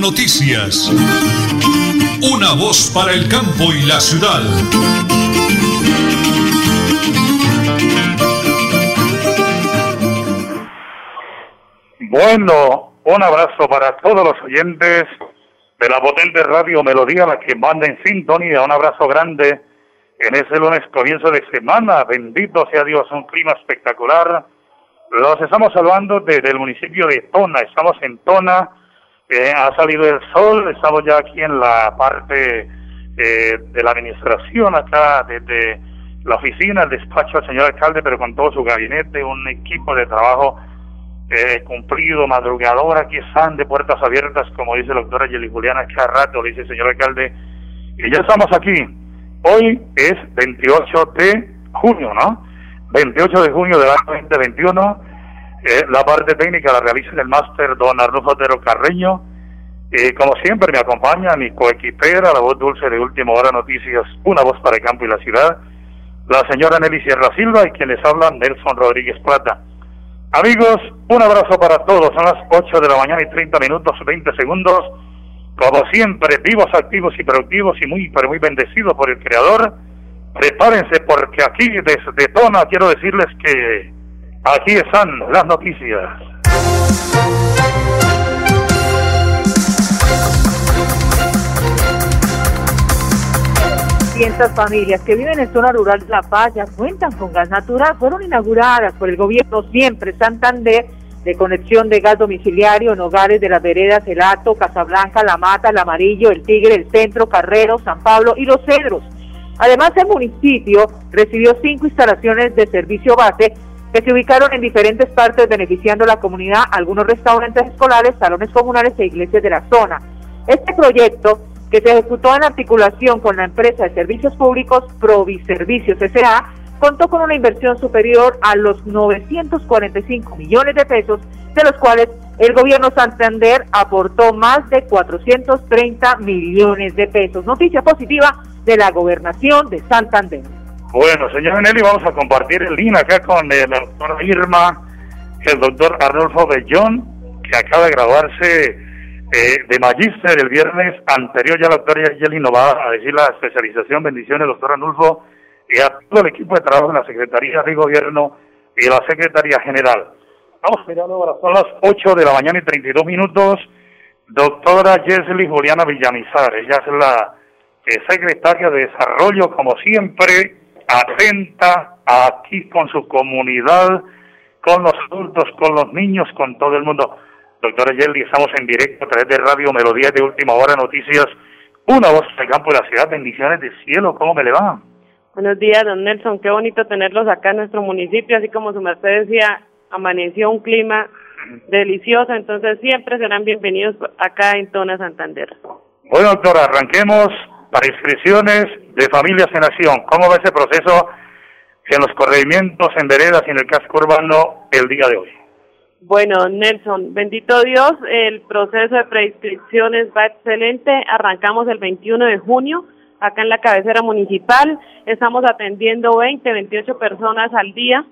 Noticias. Una voz para el campo y la ciudad. Bueno, un abrazo para todos los oyentes de la potente radio Melodía, la que manda en sintonía. Un abrazo grande en ese lunes comienzo de semana. Bendito sea Dios, un clima espectacular. Los estamos saludando desde el municipio de Tona. Estamos en Tona. Eh, ha salido el sol. Estamos ya aquí en la parte eh, de la administración, acá desde la oficina, el despacho del señor alcalde, pero con todo su gabinete, un equipo de trabajo eh, cumplido, madrugador. Aquí están de puertas abiertas, como dice la doctora Yeli Juliana, cada rato, le dice el señor alcalde. Y ya estamos aquí Hoy es 28 de junio, ¿no? 28 de junio del año 2021. Eh, la parte técnica la realiza el máster don Arnulfo Otero Carreño. Y como siempre me acompaña mi coequipera, la voz dulce de Última Hora Noticias, una voz para el campo y la ciudad, la señora Nelly Sierra Silva y quienes hablan Nelson Rodríguez Plata. Amigos, un abrazo para todos. Son las 8 de la mañana y 30 minutos, 20 segundos como siempre, vivos, activos y productivos y muy, pero muy bendecidos por el Creador. Prepárense porque aquí desde Tona quiero decirles que aquí están las noticias. Cientos familias que viven en zona rural de La Paz ya cuentan con gas natural. Fueron inauguradas por el gobierno siempre Santander de conexión de gas domiciliario en hogares de las veredas El Alto, Casablanca, La Mata, El Amarillo, El Tigre, El Centro, Carrero, San Pablo y Los Cedros. Además, el municipio recibió cinco instalaciones de servicio base que se ubicaron en diferentes partes beneficiando a la comunidad, algunos restaurantes escolares, salones comunales e iglesias de la zona. Este proyecto, que se ejecutó en articulación con la empresa de servicios públicos Proviservicios S.A., contó con una inversión superior a los 945 millones de pesos, de los cuales el gobierno Santander aportó más de 430 millones de pesos. Noticia positiva de la gobernación de Santander. Bueno, señor Nelly, vamos a compartir el link acá con el doctor Irma, el doctor Arnulfo Bellón, que acaba de graduarse eh, de magíster el viernes anterior. Ya la doctora Yeli nos va a decir la especialización. Bendiciones, doctor Arnulfo y a todo el equipo de trabajo de la Secretaría de Gobierno y la Secretaría General. Vamos mirando ahora, son las 8 de la mañana y 32 minutos. Doctora Jesly Juliana Villamizar, ella es la eh, secretaria de Desarrollo, como siempre, atenta aquí con su comunidad, con los adultos, con los niños, con todo el mundo. Doctora Yesli, estamos en directo a través de Radio Melodía de Última Hora Noticias. Una voz del campo de la ciudad, bendiciones de cielo, ¿cómo me le va? Buenos días, don Nelson. Qué bonito tenerlos acá en nuestro municipio. Así como su merced decía, amaneció un clima delicioso. Entonces, siempre serán bienvenidos acá en Tona Santander. Bueno, doctora, arranquemos para inscripciones de Familias en Acción. ¿Cómo va ese proceso en los corregimientos, en veredas y en el casco urbano el día de hoy? Bueno, Nelson, bendito Dios, el proceso de preinscripciones va excelente. Arrancamos el 21 de junio acá en la cabecera municipal. Estamos atendiendo 20, 28 personas al día.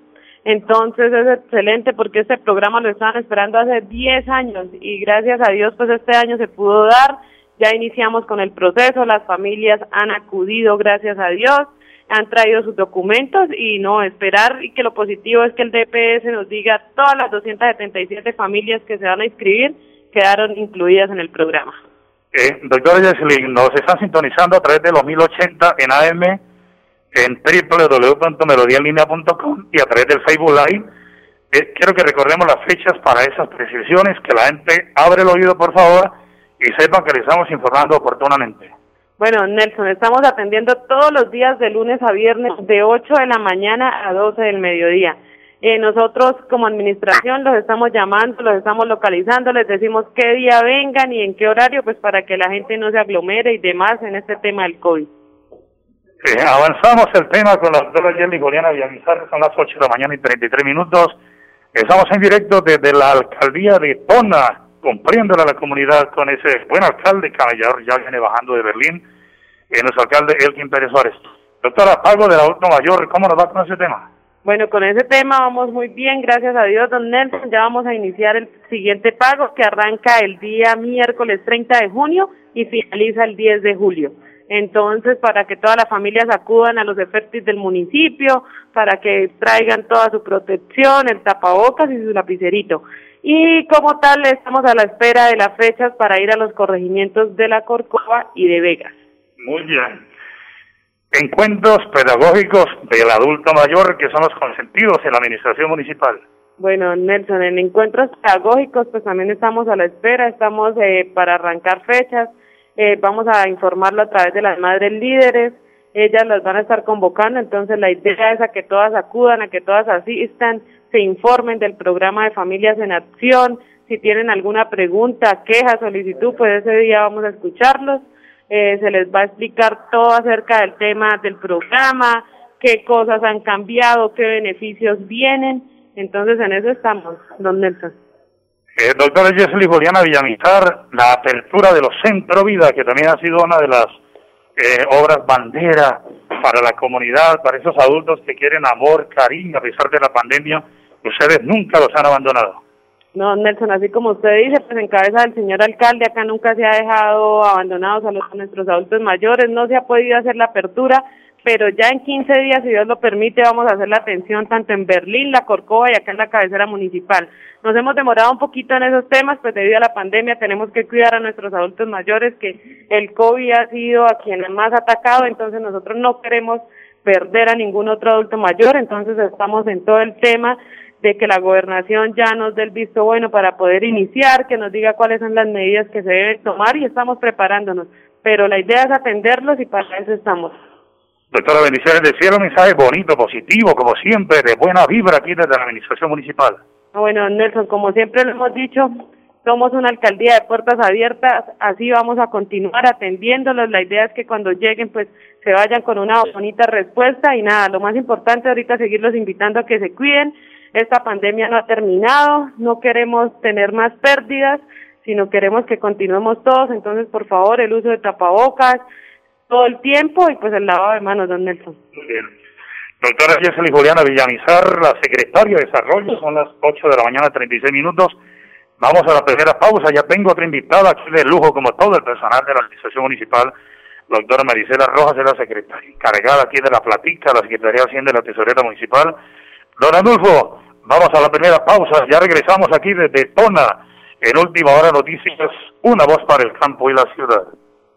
Entonces es excelente porque este programa lo estaban esperando hace 10 años y gracias a Dios pues este año se pudo dar. Ya iniciamos con el proceso, las familias han acudido gracias a Dios, han traído sus documentos y no esperar y que lo positivo es que el DPS nos diga todas las 277 familias que se van a inscribir quedaron incluidas en el programa. Eh, doctora Jesselyn, nos están sintonizando a través de los 1080 en AM, en www.melodialinea.com y a través del Facebook Live. Eh, quiero que recordemos las fechas para esas precisiones, que la gente abre el oído, por favor, y sepan que le estamos informando oportunamente. Bueno, Nelson, estamos atendiendo todos los días de lunes a viernes de 8 de la mañana a 12 del mediodía. Eh, nosotros como administración los estamos llamando, los estamos localizando, les decimos qué día vengan y en qué horario, pues para que la gente no se aglomere y demás en este tema del COVID. avanzamos el tema con la doctora Jelly Goliana Villamizar, son las 8 de la mañana y 33 minutos. Estamos en directo desde la alcaldía de Tona, cumpliéndole a la comunidad con ese buen alcalde caballador, ya viene bajando de Berlín, eh, nuestro alcalde Elkin Pérez Suárez. Doctora, pago del adulto mayor, ¿cómo nos va con ese tema? Bueno, con ese tema vamos muy bien, gracias a Dios, don Nelson. Ya vamos a iniciar el siguiente pago que arranca el día miércoles 30 de junio y finaliza el 10 de julio. Entonces, para que todas las familias acudan a los efectos del municipio, para que traigan toda su protección, el tapabocas y su lapicerito. Y como tal, estamos a la espera de las fechas para ir a los corregimientos de la Corcova y de Vegas. Muy bien. Encuentros pedagógicos del adulto mayor que son los consentidos en la administración municipal. Bueno, Nelson, en encuentros pedagógicos pues también estamos a la espera, estamos eh, para arrancar fechas, eh, vamos a informarlo a través de las madres líderes, ellas las van a estar convocando, entonces la idea es a que todas acudan, a que todas asistan, se informen del programa de Familias en Acción, si tienen alguna pregunta, queja, solicitud, pues ese día vamos a escucharlos, eh, se les va a explicar todo acerca del tema del programa, qué cosas han cambiado, qué beneficios vienen, entonces en eso estamos, don Nelson. Eh, doctora Jessely Juliana Villamizar, la apertura de los Centro Vida, que también ha sido una de las eh, obras bandera para la comunidad, para esos adultos que quieren amor, cariño, a pesar de la pandemia, ustedes nunca los han abandonado. No, Nelson, así como usted dice, pues en cabeza del señor alcalde, acá nunca se ha dejado abandonados a, los, a nuestros adultos mayores, no se ha podido hacer la apertura, pero ya en 15 días, si Dios lo permite, vamos a hacer la atención tanto en Berlín, la Corcova y acá en la cabecera municipal. Nos hemos demorado un poquito en esos temas, pues debido a la pandemia tenemos que cuidar a nuestros adultos mayores, que el COVID ha sido a quien más atacado, entonces nosotros no queremos perder a ningún otro adulto mayor, entonces estamos en todo el tema de que la gobernación ya nos dé el visto bueno para poder iniciar, que nos diga cuáles son las medidas que se deben tomar y estamos preparándonos. Pero la idea es atenderlos y para eso estamos. Doctora, bendiciones del cielo, mensaje bonito, positivo, como siempre, de buena vibra aquí desde la administración municipal. Bueno, Nelson, como siempre lo hemos dicho, somos una alcaldía de puertas abiertas, así vamos a continuar atendiéndolos. La idea es que cuando lleguen, pues se vayan con una bonita respuesta y nada, lo más importante ahorita es seguirlos invitando a que se cuiden. Esta pandemia no ha terminado, no queremos tener más pérdidas, sino queremos que continuemos todos. Entonces, por favor, el uso de tapabocas, todo el tiempo y pues el lavado de manos, don Nelson. Muy bien. Doctora Jessely Juliana Villamizar, la secretaria de Desarrollo, son las 8 de la mañana, 36 minutos. Vamos a la primera pausa, ya tengo otra invitada aquí de lujo, como todo el personal de la Administración Municipal. Doctora Maricela Rojas es la secretaria encargada aquí de la platica, la Secretaría de Hacienda de la Tesorera Municipal. Don Adolfo, vamos a la primera pausa, ya regresamos aquí desde Tona, en Última Hora Noticias, una voz para el campo y la ciudad.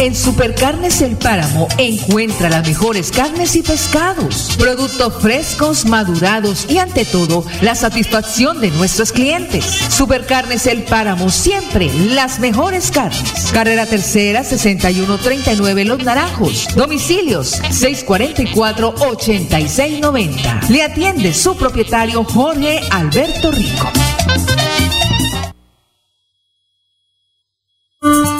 En Supercarnes El Páramo encuentra las mejores carnes y pescados, productos frescos, madurados y ante todo la satisfacción de nuestros clientes. Supercarnes El Páramo siempre las mejores carnes. Carrera Tercera 6139 Los Naranjos. Domicilios 644-8690. Le atiende su propietario Jorge Alberto Rico.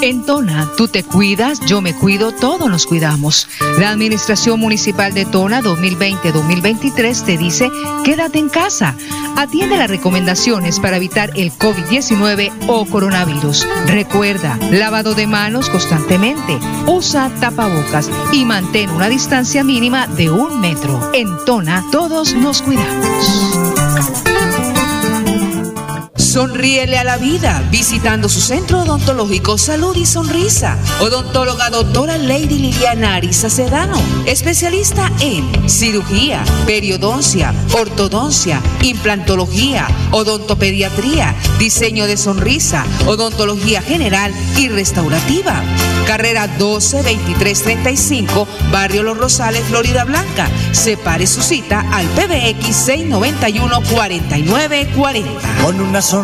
En Tona, tú te cuidas, yo me cuido, todos nos cuidamos. La Administración Municipal de Tona 2020-2023 te dice, quédate en casa. Atiende las recomendaciones para evitar el COVID-19 o coronavirus. Recuerda, lavado de manos constantemente, usa tapabocas y mantén una distancia mínima de un metro. En Tona, todos nos cuidamos. Sonríele a la vida visitando su centro odontológico Salud y Sonrisa. Odontóloga doctora Lady Liliana Arisa Sedano, especialista en cirugía, periodoncia, ortodoncia, implantología, odontopediatría, diseño de sonrisa, odontología general y restaurativa. Carrera 12 23 35, Barrio Los Rosales, Florida Blanca. Separe su cita al PBX 691 4940. Con una sonrisa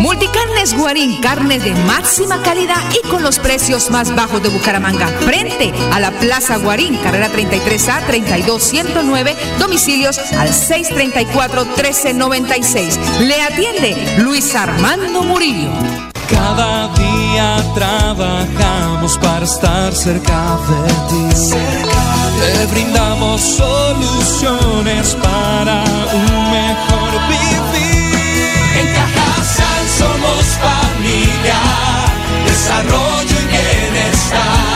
Multicarnes Guarín, carne de máxima calidad y con los precios más bajos de Bucaramanga. Frente a la Plaza Guarín, carrera 33A 32109, domicilios al 634-1396. Le atiende Luis Armando Murillo. Cada día trabajamos para estar cerca de ti. Te brindamos soluciones para un mejor vivir. En Cajasal somos familia, desarrollo y bienestar.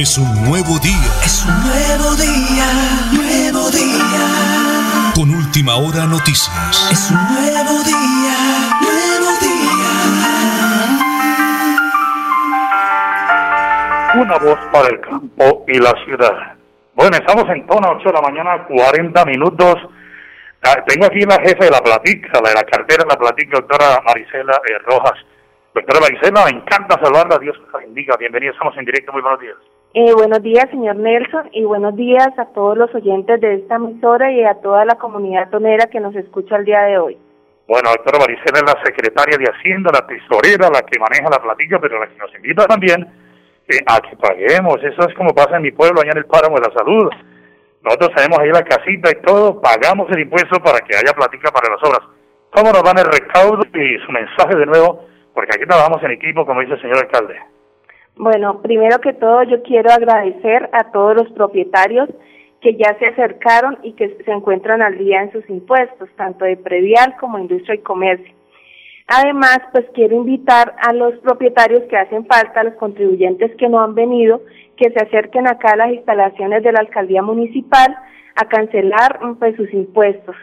Es un nuevo día. Es un nuevo día, nuevo día. Con última hora noticias. Es un nuevo día, nuevo día. Una voz para el campo y la ciudad. Bueno, estamos en tono 8 de la mañana, 40 minutos. Ah, tengo aquí la jefe de la platica, la de la cartera de la platica, doctora Marisela eh, Rojas. Doctora Marisela, me encanta saludarla, Dios la bendiga. Bienvenida, estamos en directo, muy buenos días. Eh, buenos días, señor Nelson, y buenos días a todos los oyentes de esta emisora y a toda la comunidad tonera que nos escucha el día de hoy. Bueno, doctora Marisela es la secretaria de Hacienda, la tesorera, la que maneja la platica, pero la que nos invita también eh, a que paguemos. Eso es como pasa en mi pueblo, allá en el Páramo de la Salud. Nosotros tenemos ahí la casita y todo, pagamos el impuesto para que haya platica para las obras. ¿Cómo nos van el recaudo y su mensaje de nuevo? Porque aquí trabajamos en equipo, como dice el señor alcalde. Bueno, primero que todo yo quiero agradecer a todos los propietarios que ya se acercaron y que se encuentran al día en sus impuestos, tanto de predial como industria y comercio. Además, pues quiero invitar a los propietarios que hacen falta, a los contribuyentes que no han venido, que se acerquen acá a las instalaciones de la alcaldía municipal a cancelar pues sus impuestos.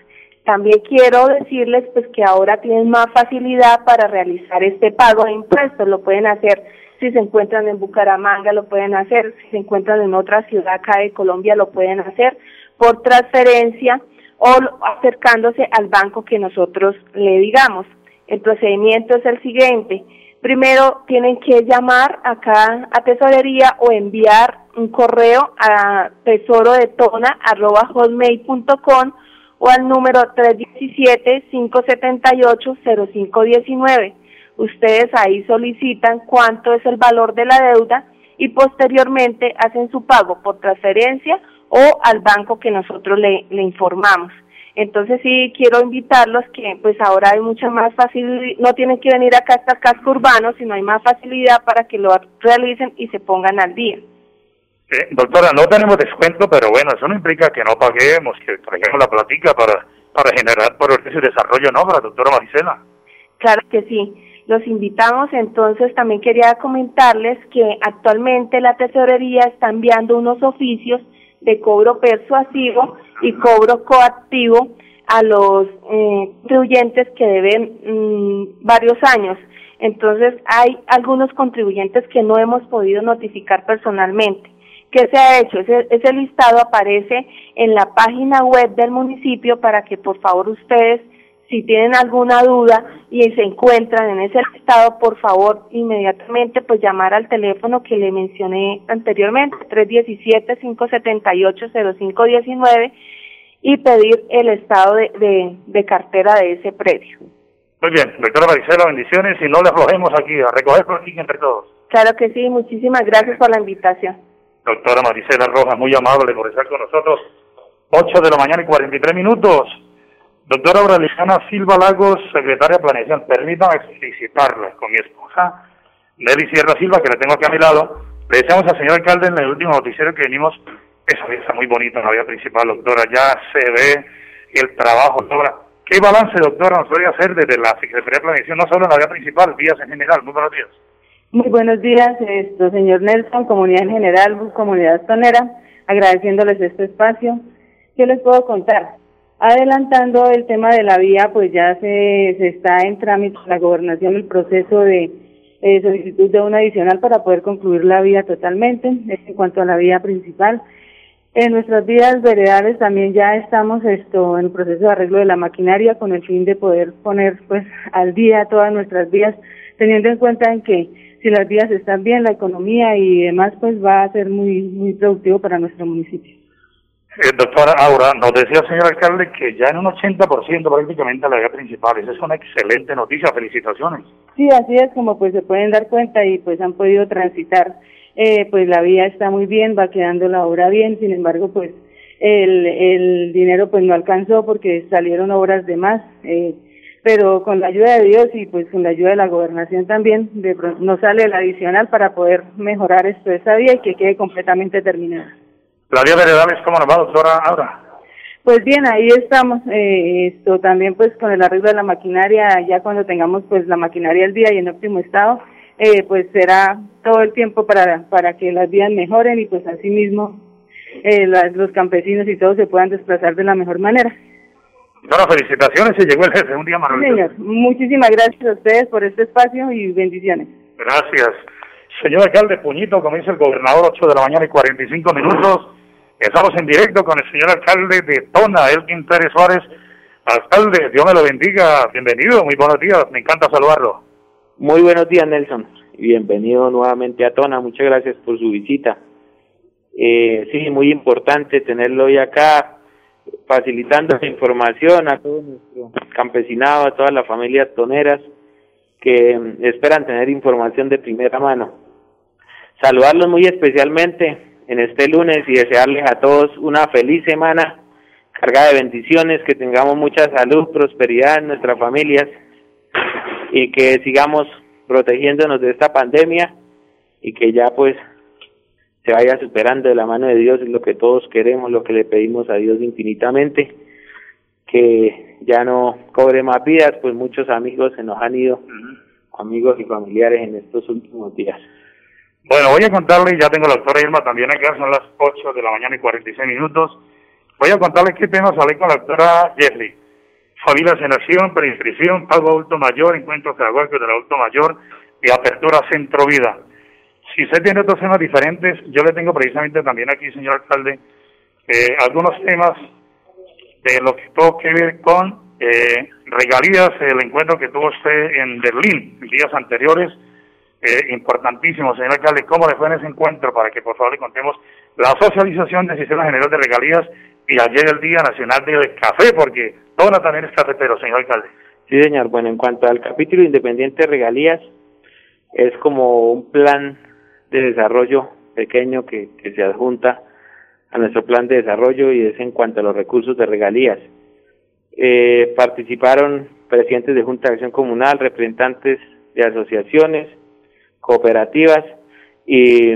También quiero decirles pues que ahora tienen más facilidad para realizar este pago de impuestos, lo pueden hacer si se encuentran en Bucaramanga lo pueden hacer, si se encuentran en otra ciudad acá de Colombia lo pueden hacer por transferencia o acercándose al banco que nosotros le digamos. El procedimiento es el siguiente. Primero tienen que llamar acá a tesorería o enviar un correo a tesorodetona.com o al número 317-578-0519. Ustedes ahí solicitan cuánto es el valor de la deuda y posteriormente hacen su pago por transferencia o al banco que nosotros le, informamos. Entonces sí quiero invitarlos que pues ahora hay mucha más facilidad, no tienen que venir acá hasta el casco urbano, sino hay más facilidad para que lo realicen y se pongan al día. Eh, doctora, no tenemos descuento, pero bueno, eso no implica que no paguemos, que traigamos la platica para, para generar progreso y desarrollo, ¿no? Para la doctora Maricela. Claro que sí. Los invitamos, entonces también quería comentarles que actualmente la tesorería está enviando unos oficios de cobro persuasivo y cobro coactivo a los eh, contribuyentes que deben mm, varios años. Entonces hay algunos contribuyentes que no hemos podido notificar personalmente. ¿Qué se ha hecho? Ese, ese listado aparece en la página web del municipio para que por favor ustedes si tienen alguna duda y se encuentran en ese estado, por favor, inmediatamente pues llamar al teléfono que le mencioné anteriormente, 317-578-0519 y pedir el estado de, de, de, cartera de ese predio. Muy bien, doctora Maricela, bendiciones y no le aflojemos aquí, a recoger por aquí entre todos. Claro que sí, muchísimas gracias por la invitación. Doctora Maricela Rojas, muy amable por estar con nosotros. 8 de la mañana y 43 minutos. Doctora Aureliana Silva Lagos, secretaria de Planeación, permítame felicitarla con mi esposa, Nelly Sierra Silva, que la tengo aquí a mi lado. Le decíamos al señor alcalde en el último noticiero que venimos, esa está muy bonita en la vía principal, doctora, ya se ve el trabajo, doctora. ¿Qué balance, doctora, nos puede hacer desde la Secretaría de Planeación, no solo en la vía principal, vías en general? Muy buenos días. Muy buenos días, esto, señor Nelson, comunidad en general, comunidad tonera, agradeciéndoles este espacio. ¿Qué les puedo contar? Adelantando el tema de la vía, pues ya se, se está en trámite la gobernación el proceso de eh, solicitud de una adicional para poder concluir la vía totalmente. En cuanto a la vía principal, en nuestras vías veredales también ya estamos esto en el proceso de arreglo de la maquinaria con el fin de poder poner pues al día todas nuestras vías, teniendo en cuenta en que si las vías están bien, la economía y demás pues va a ser muy muy productivo para nuestro municipio. Eh, doctora Aura, nos decía el señor alcalde que ya en un 80% prácticamente la vía principal. Esa es una excelente noticia, felicitaciones. Sí, así es como pues se pueden dar cuenta y pues han podido transitar. Eh, pues la vía está muy bien, va quedando la obra bien, sin embargo pues el, el dinero pues no alcanzó porque salieron obras de más. Eh, pero con la ayuda de Dios y pues con la ayuda de la gobernación también, de pronto nos sale el adicional para poder mejorar esto esa vía y que quede completamente terminada. La vía veredales, ¿cómo nos va, doctora Aura? Pues bien, ahí estamos. Eh, esto también, pues, con el arreglo de la maquinaria, ya cuando tengamos, pues, la maquinaria al día y en óptimo estado, eh, pues, será todo el tiempo para para que las vías mejoren y, pues, asimismo, eh, los campesinos y todos se puedan desplazar de la mejor manera. Bueno, felicitaciones, se llegó el jefe, un día maravilloso. Señor, muchísimas gracias a ustedes por este espacio y bendiciones. Gracias. Señor alcalde Puñito, como dice el gobernador, 8 de la mañana y 45 minutos. Estamos en directo con el señor alcalde de Tona, Elkin Pérez Suárez. Alcalde, Dios me lo bendiga. Bienvenido, muy buenos días. Me encanta saludarlo. Muy buenos días, Nelson. Y bienvenido nuevamente a Tona. Muchas gracias por su visita. Eh, sí, muy importante tenerlo hoy acá, facilitando la información a todo nuestro campesinado, a todas las familias toneras que mm, esperan tener información de primera mano. Saludarlos muy especialmente en este lunes y desearles a todos una feliz semana cargada de bendiciones, que tengamos mucha salud, prosperidad en nuestras familias y que sigamos protegiéndonos de esta pandemia y que ya pues se vaya superando de la mano de Dios es lo que todos queremos, lo que le pedimos a Dios infinitamente, que ya no cobre más vidas, pues muchos amigos se nos han ido, amigos y familiares en estos últimos días. Bueno, voy a contarle, ya tengo la doctora Irma también acá, son las 8 de la mañana y 46 minutos. Voy a contarles qué tema hablé con la doctora Jesly. Familias en acción, preinscripción, pago adulto mayor, encuentros pedagógicos del adulto mayor y apertura centro vida. Si usted tiene otros temas diferentes, yo le tengo precisamente también aquí, señor alcalde, eh, algunos temas de lo que tuvo que ver con eh, regalías, el encuentro que tuvo usted en Berlín días anteriores, eh, importantísimo, señor alcalde, cómo le fue en ese encuentro para que por favor le contemos la socialización del sistema general de regalías y ayer el Día Nacional de Café, porque todo también es cafetero, señor alcalde. Sí, señor. Bueno, en cuanto al capítulo independiente de regalías, es como un plan de desarrollo pequeño que, se adjunta a nuestro plan de desarrollo y es en cuanto a los recursos de regalías. Eh, participaron presidentes de Junta de Acción Comunal, representantes de asociaciones, cooperativas y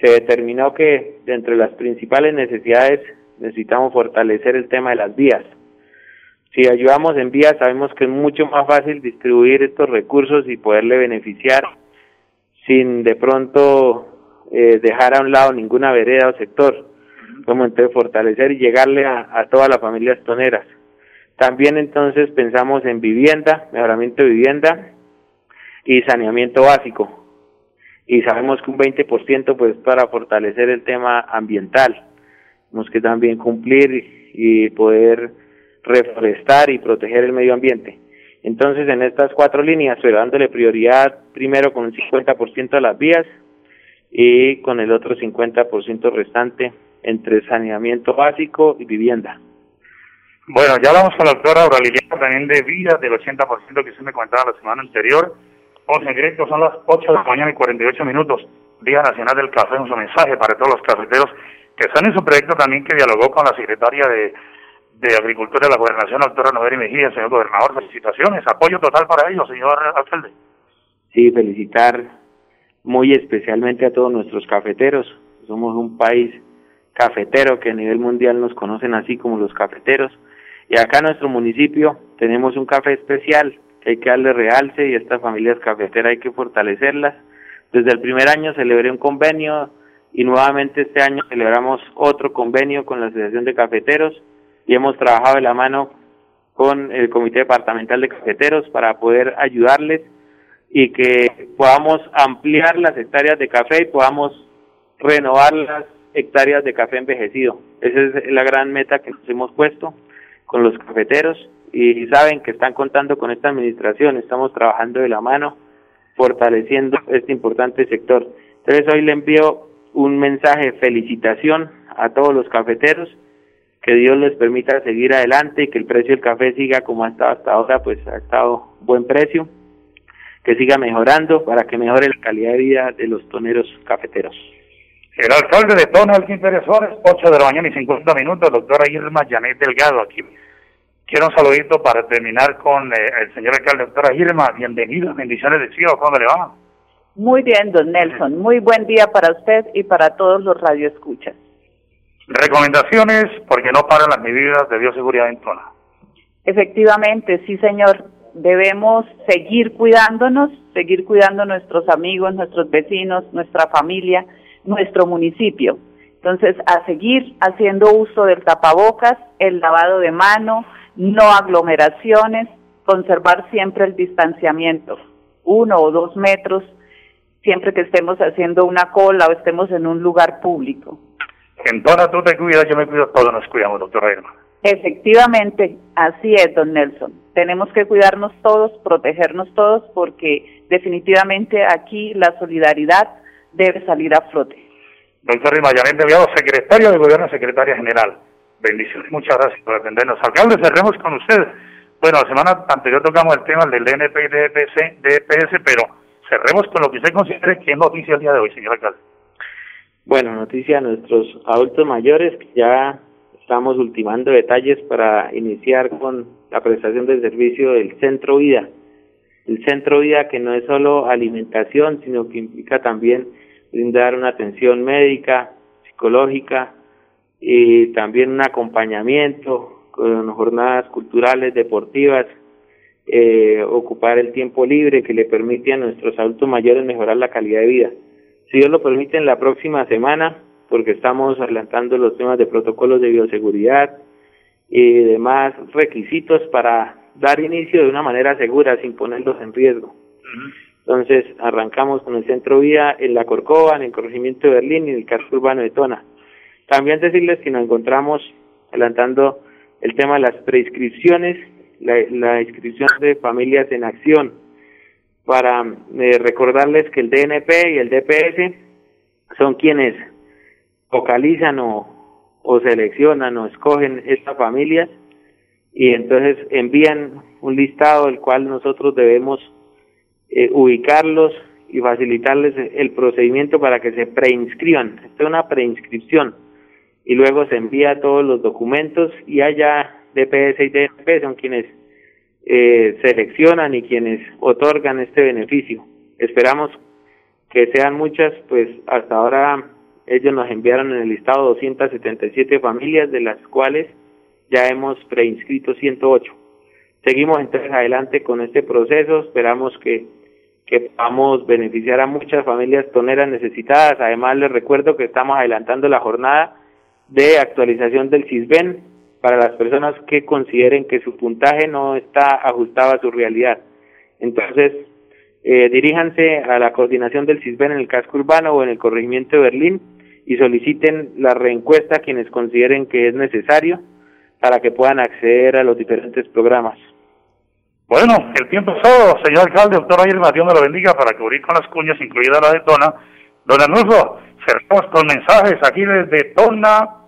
se determinó que dentro de las principales necesidades necesitamos fortalecer el tema de las vías. Si ayudamos en vías sabemos que es mucho más fácil distribuir estos recursos y poderle beneficiar sin de pronto eh, dejar a un lado ninguna vereda o sector. Como entonces fortalecer y llegarle a, a todas las familias toneras. También entonces pensamos en vivienda, mejoramiento de vivienda y saneamiento básico y sabemos que un 20% pues para fortalecer el tema ambiental. Tenemos que también cumplir y poder reforestar y proteger el medio ambiente. Entonces, en estas cuatro líneas, pero dándole prioridad primero con un 50% a las vías y con el otro 50% restante entre saneamiento básico y vivienda. Bueno, ya hablamos con la doctora Aureliana también de vías del 80% que se me comentaba la semana anterior en directo, son las 8 de la mañana y 48 minutos, Día Nacional del Café, un mensaje para todos los cafeteros que están en su proyecto también que dialogó con la secretaria de, de Agricultura de la Gobernación, doctora Noveri Mejía, señor gobernador, felicitaciones, apoyo total para ellos, señor alcalde. Sí, felicitar muy especialmente a todos nuestros cafeteros. Somos un país cafetero que a nivel mundial nos conocen así como los cafeteros. Y acá en nuestro municipio tenemos un café especial que hay que darle realce y estas familias cafeteras hay que fortalecerlas. Desde el primer año celebré un convenio y nuevamente este año celebramos otro convenio con la Asociación de Cafeteros y hemos trabajado de la mano con el Comité Departamental de Cafeteros para poder ayudarles y que podamos ampliar las hectáreas de café y podamos renovar las hectáreas de café envejecido. Esa es la gran meta que nos hemos puesto con los cafeteros y saben que están contando con esta administración, estamos trabajando de la mano, fortaleciendo este importante sector. Entonces hoy le envío un mensaje de felicitación a todos los cafeteros, que Dios les permita seguir adelante y que el precio del café siga como ha estado hasta ahora, pues ha estado buen precio, que siga mejorando para que mejore la calidad de vida de los toneros cafeteros. El alcalde de Tona, Alquín Pérez Suárez, 8 de la mañana y 50 minutos, doctora Irma Janet Delgado, aquí. Quiero un saludito para terminar con eh, el señor alcalde, doctora Irma, bienvenido, bendiciones de cielo, ¿cómo le va? Muy bien, don Nelson, muy buen día para usted y para todos los radioescuchas. Recomendaciones, porque no paran las medidas de bioseguridad en Tona. Efectivamente, sí señor, debemos seguir cuidándonos, seguir cuidando a nuestros amigos, nuestros vecinos, nuestra familia, nuestro municipio. Entonces, a seguir haciendo uso del tapabocas, el lavado de mano, no aglomeraciones, conservar siempre el distanciamiento, uno o dos metros, siempre que estemos haciendo una cola o estemos en un lugar público. En toda tú te cuidas, yo me cuido, todos nos cuidamos, doctora Irma. Efectivamente, así es, don Nelson. Tenemos que cuidarnos todos, protegernos todos, porque definitivamente aquí la solidaridad debe salir a flote. Doctor Rimayamén Enviado, secretario de Gobierno, secretaria general. Bendiciones, muchas gracias por atendernos. Alcalde, cerremos con usted. Bueno, la semana anterior tocamos el tema del DNP y DPS, DPS, pero cerremos con lo que usted considere que es noticia el día de hoy, señor alcalde. Bueno, noticia a nuestros adultos mayores que ya estamos ultimando detalles para iniciar con la prestación del servicio del Centro Vida. El Centro Vida que no es solo alimentación, sino que implica también brindar una atención médica, psicológica y también un acompañamiento con jornadas culturales, deportivas, eh, ocupar el tiempo libre que le permite a nuestros adultos mayores mejorar la calidad de vida. Si Dios lo permite, en la próxima semana, porque estamos adelantando los temas de protocolos de bioseguridad y demás requisitos para dar inicio de una manera segura sin ponerlos en riesgo. Entonces arrancamos con el centro vía en la Corcova, en el corregimiento de Berlín y en el casco urbano de Tona. También decirles que nos encontramos adelantando el tema de las prescripciones, la, inscripción de familias en acción, para eh, recordarles que el DNP y el DPS son quienes focalizan o, o seleccionan o escogen estas familias y entonces envían un listado el cual nosotros debemos eh, ubicarlos y facilitarles el procedimiento para que se preinscriban. Esta es una preinscripción y luego se envía todos los documentos y allá DPS y DNP son quienes eh, seleccionan y quienes otorgan este beneficio. Esperamos que sean muchas, pues hasta ahora ellos nos enviaron en el listado 277 familias, de las cuales ya hemos preinscrito 108. Seguimos entonces adelante con este proceso, esperamos que que podamos beneficiar a muchas familias toneras necesitadas. Además, les recuerdo que estamos adelantando la jornada de actualización del CISBEN para las personas que consideren que su puntaje no está ajustado a su realidad. Entonces, eh, diríjanse a la coordinación del CISBEN en el casco urbano o en el corregimiento de Berlín y soliciten la reencuesta quienes consideren que es necesario para que puedan acceder a los diferentes programas. Bueno, el tiempo es todo, señor alcalde, doctor Ayer Dios me lo bendiga para cubrir con las cuñas, incluida la de Tona. Don Arnulfo, cerramos con mensajes aquí desde Tona,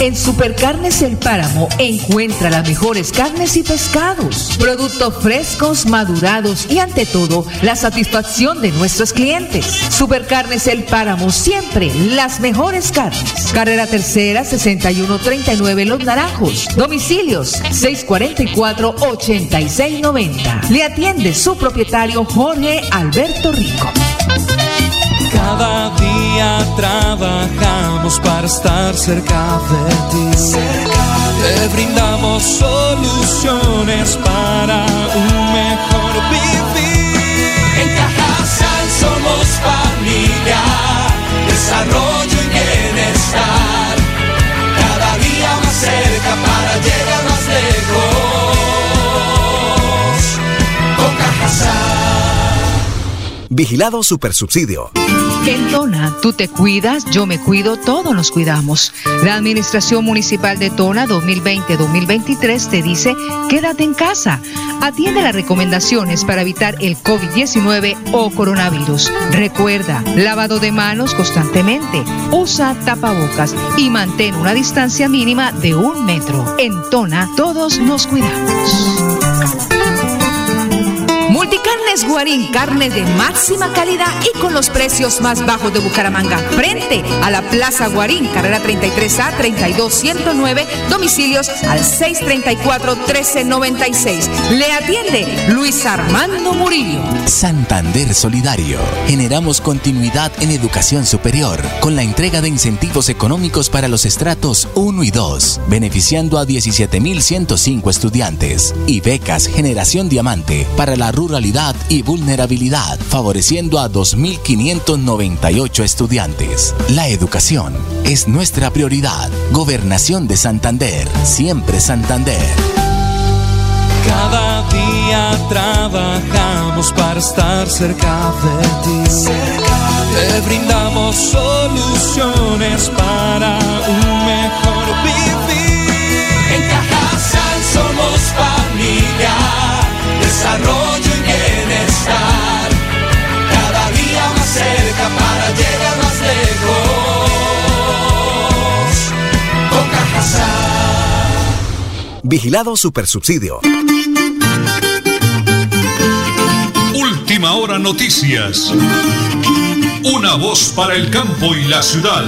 En Supercarnes El Páramo encuentra las mejores carnes y pescados, productos frescos, madurados y ante todo la satisfacción de nuestros clientes. Supercarnes El Páramo siempre las mejores carnes. Carrera Tercera 6139 Los Naranjos. Domicilios 644-8690. Le atiende su propietario Jorge Alberto Rico. Cada día trabajamos para estar cerca de ti. Te brindamos soluciones para un mejor vivir. En Cajasal somos familia, desarrollo y bienestar. Vigilado Supersubsidio. En Tona, tú te cuidas, yo me cuido, todos nos cuidamos. La Administración Municipal de Tona 2020-2023 te dice, quédate en casa. Atiende las recomendaciones para evitar el COVID-19 o coronavirus. Recuerda, lavado de manos constantemente, usa tapabocas y mantén una distancia mínima de un metro. En Tona, todos nos cuidamos. Multicarnes Guarín, carne de máxima calidad y con los precios más bajos de Bucaramanga. Frente a la Plaza Guarín, carrera 33A 32109, domicilios al 634-1396. Le atiende Luis Armando Murillo. Santander Solidario. Generamos continuidad en educación superior con la entrega de incentivos económicos para los estratos 1 y 2, beneficiando a 17.105 estudiantes y becas Generación Diamante para la y vulnerabilidad, favoreciendo a 2.598 estudiantes. La educación es nuestra prioridad. Gobernación de Santander, siempre Santander. Cada día trabajamos para estar cerca de ti. Te brindamos soluciones para un mejor vivir. Lejos. Con Cajasal. Vigilado Supersubsidio. Última hora noticias. Una voz para el campo y la ciudad.